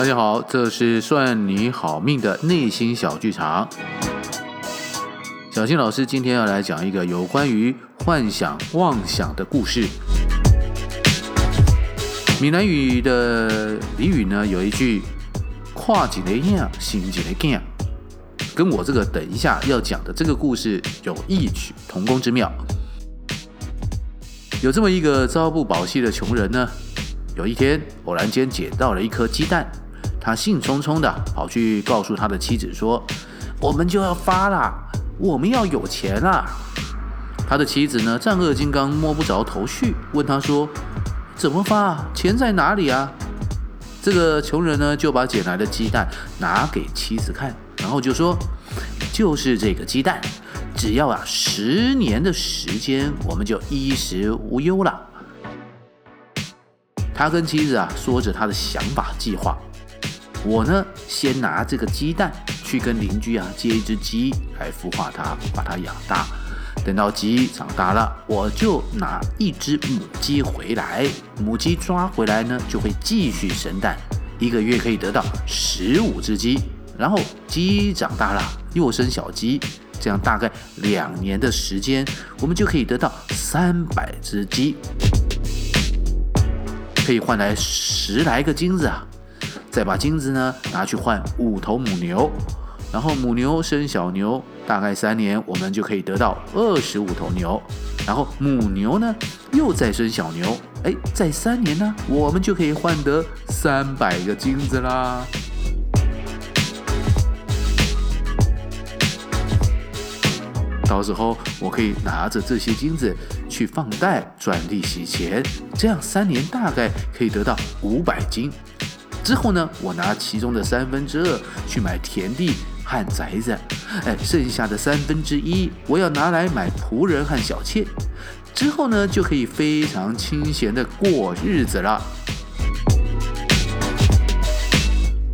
大家好，这是算你好命的内心小剧场。小新老师今天要来讲一个有关于幻想、妄想的故事。闽南语的俚语呢，有一句“跨几雷影，心几雷镜”，跟我这个等一下要讲的这个故事有异曲同工之妙。有这么一个朝不保夕的穷人呢，有一天偶然间捡到了一颗鸡蛋。他兴冲冲的跑去告诉他的妻子说：“我们就要发了，我们要有钱了。”他的妻子呢，丈二金刚摸不着头绪，问他说：“怎么发？钱在哪里啊？”这个穷人呢，就把捡来的鸡蛋拿给妻子看，然后就说：“就是这个鸡蛋，只要啊十年的时间，我们就衣食无忧了。”他跟妻子啊说着他的想法计划。我呢，先拿这个鸡蛋去跟邻居啊借一只鸡来孵化它，把它养大。等到鸡长大了，我就拿一只母鸡回来。母鸡抓回来呢，就会继续生蛋，一个月可以得到十五只鸡。然后鸡长大了，又生小鸡，这样大概两年的时间，我们就可以得到三百只鸡，可以换来十来个金子啊。再把金子呢拿去换五头母牛，然后母牛生小牛，大概三年我们就可以得到二十五头牛，然后母牛呢又再生小牛，哎，再三年呢我们就可以换得三百个金子啦。到时候我可以拿着这些金子去放贷赚利息钱，这样三年大概可以得到五百金。之后呢，我拿其中的三分之二去买田地和宅子，哎，剩下的三分之一我要拿来买仆人和小妾。之后呢，就可以非常清闲的过日子了。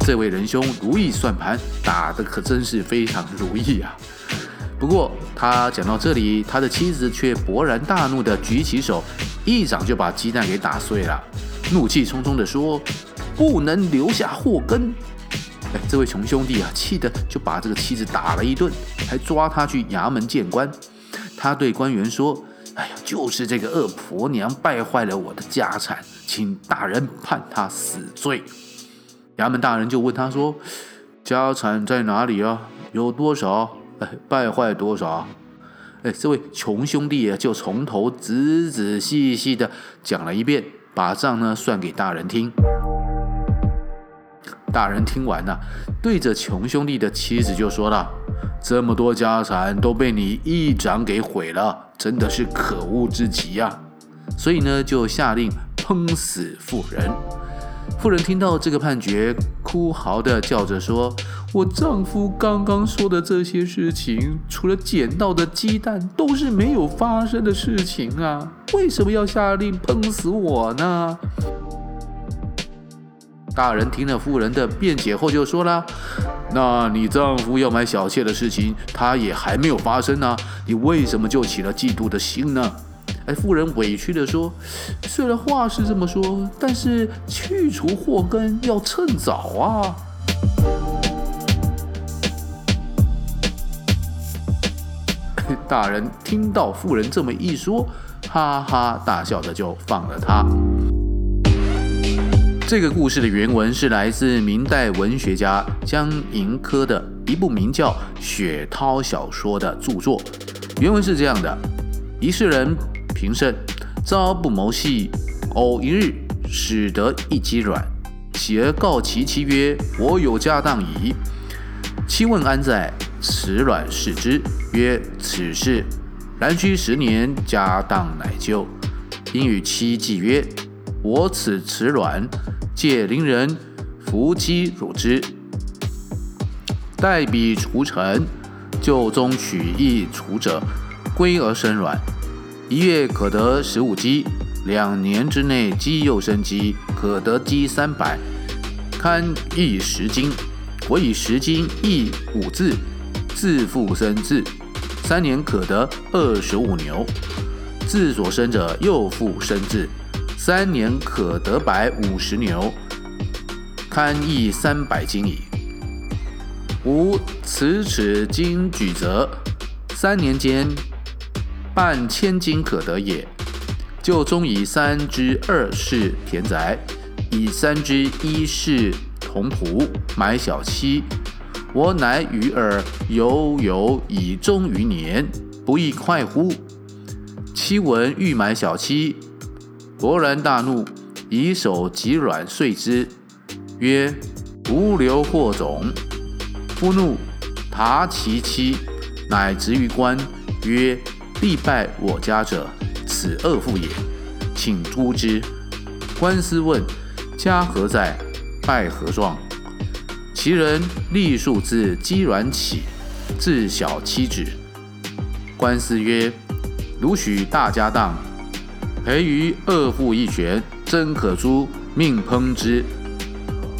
这位仁兄如意算盘打得可真是非常如意啊！不过他讲到这里，他的妻子却勃然大怒的举起手，一掌就把鸡蛋给打碎了，怒气冲冲地说。不能留下祸根！哎，这位穷兄弟啊，气得就把这个妻子打了一顿，还抓他去衙门见官。他对官员说：“哎呀，就是这个恶婆娘败坏了我的家产，请大人判他死罪。”衙门大人就问他说：“家产在哪里啊？有多少？哎，败坏多少？”哎，这位穷兄弟啊，就从头仔仔细细的讲了一遍，把账呢算给大人听。大人听完了，对着穷兄弟的妻子就说了：“这么多家产都被你一掌给毁了，真的是可恶之极呀！”所以呢，就下令烹死妇人。妇人听到这个判决，哭嚎地叫着说：“我丈夫刚刚说的这些事情，除了捡到的鸡蛋，都是没有发生的事情啊！为什么要下令烹死我呢？”大人听了妇人的辩解后，就说了：“那你丈夫要买小妾的事情，他也还没有发生呢，你为什么就起了嫉妒的心呢？”哎，妇人委屈地说：“虽然话是这么说，但是去除祸根要趁早啊。”大人听到妇人这么一说，哈哈大笑的就放了他。这个故事的原文是来自明代文学家江盈科的一部名叫《雪涛小说》的著作。原文是这样的：一世人平生朝不谋夕，偶一日始得一鸡卵，喜而告其妻曰：“我有家当矣。”妻问安在？此卵是之。曰：“此事。”然须十年，家当乃就。因与妻计曰：“我此此卵。”借邻人伏鸡乳之，待彼雏成，就中取一雏者，归而生卵。一月可得十五鸡，两年之内鸡又生鸡，可得鸡三百，堪役十斤。我以十斤役五字，自复生字，三年可得二十五牛。自所生者又复生字。三年可得百五十牛，堪役三百斤矣。吾此此金举则，三年间半千金可得也。就中以三之二室田宅，以三之一室僮仆，买小妻。我乃与尔游游以终余年，不亦快乎？妻闻欲买小妻，勃然大怒，以手击卵遂之，曰：“吾留祸种。”夫怒，挞其妻，乃执于官，曰：“必败我家者。”此恶妇也，请诛之。官司问：家何在？败何状？其人立数自鸡卵起，自小妻止。官司曰：如许大家当，赔于恶妇一拳，真可诛，命烹之。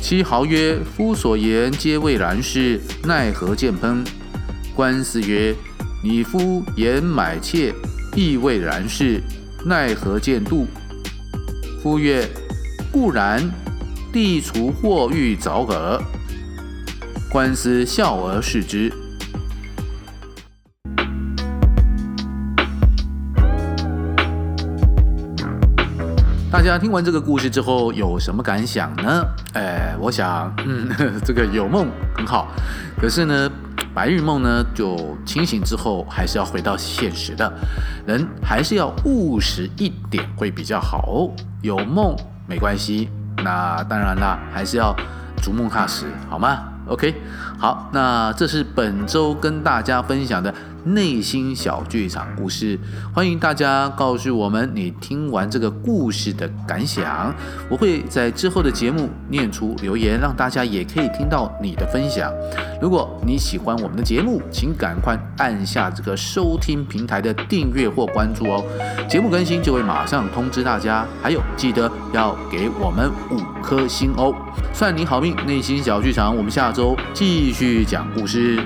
其豪曰：夫所言皆未然事，奈何见烹？官司曰：你夫言买妾。亦未然事，奈何见度？夫曰：固然，弟除祸欲早耳。官司笑而视之。大家听完这个故事之后有什么感想呢？哎，我想，嗯，这个有梦很好，可是呢，白日梦呢，就清醒之后还是要回到现实的，人还是要务实一点会比较好哦。有梦没关系，那当然啦，还是要逐梦踏实，好吗？OK，好，那这是本周跟大家分享的。内心小剧场故事，欢迎大家告诉我们你听完这个故事的感想。我会在之后的节目念出留言，让大家也可以听到你的分享。如果你喜欢我们的节目，请赶快按下这个收听平台的订阅或关注哦，节目更新就会马上通知大家。还有，记得要给我们五颗星哦。算你好命，内心小剧场，我们下周继续讲故事。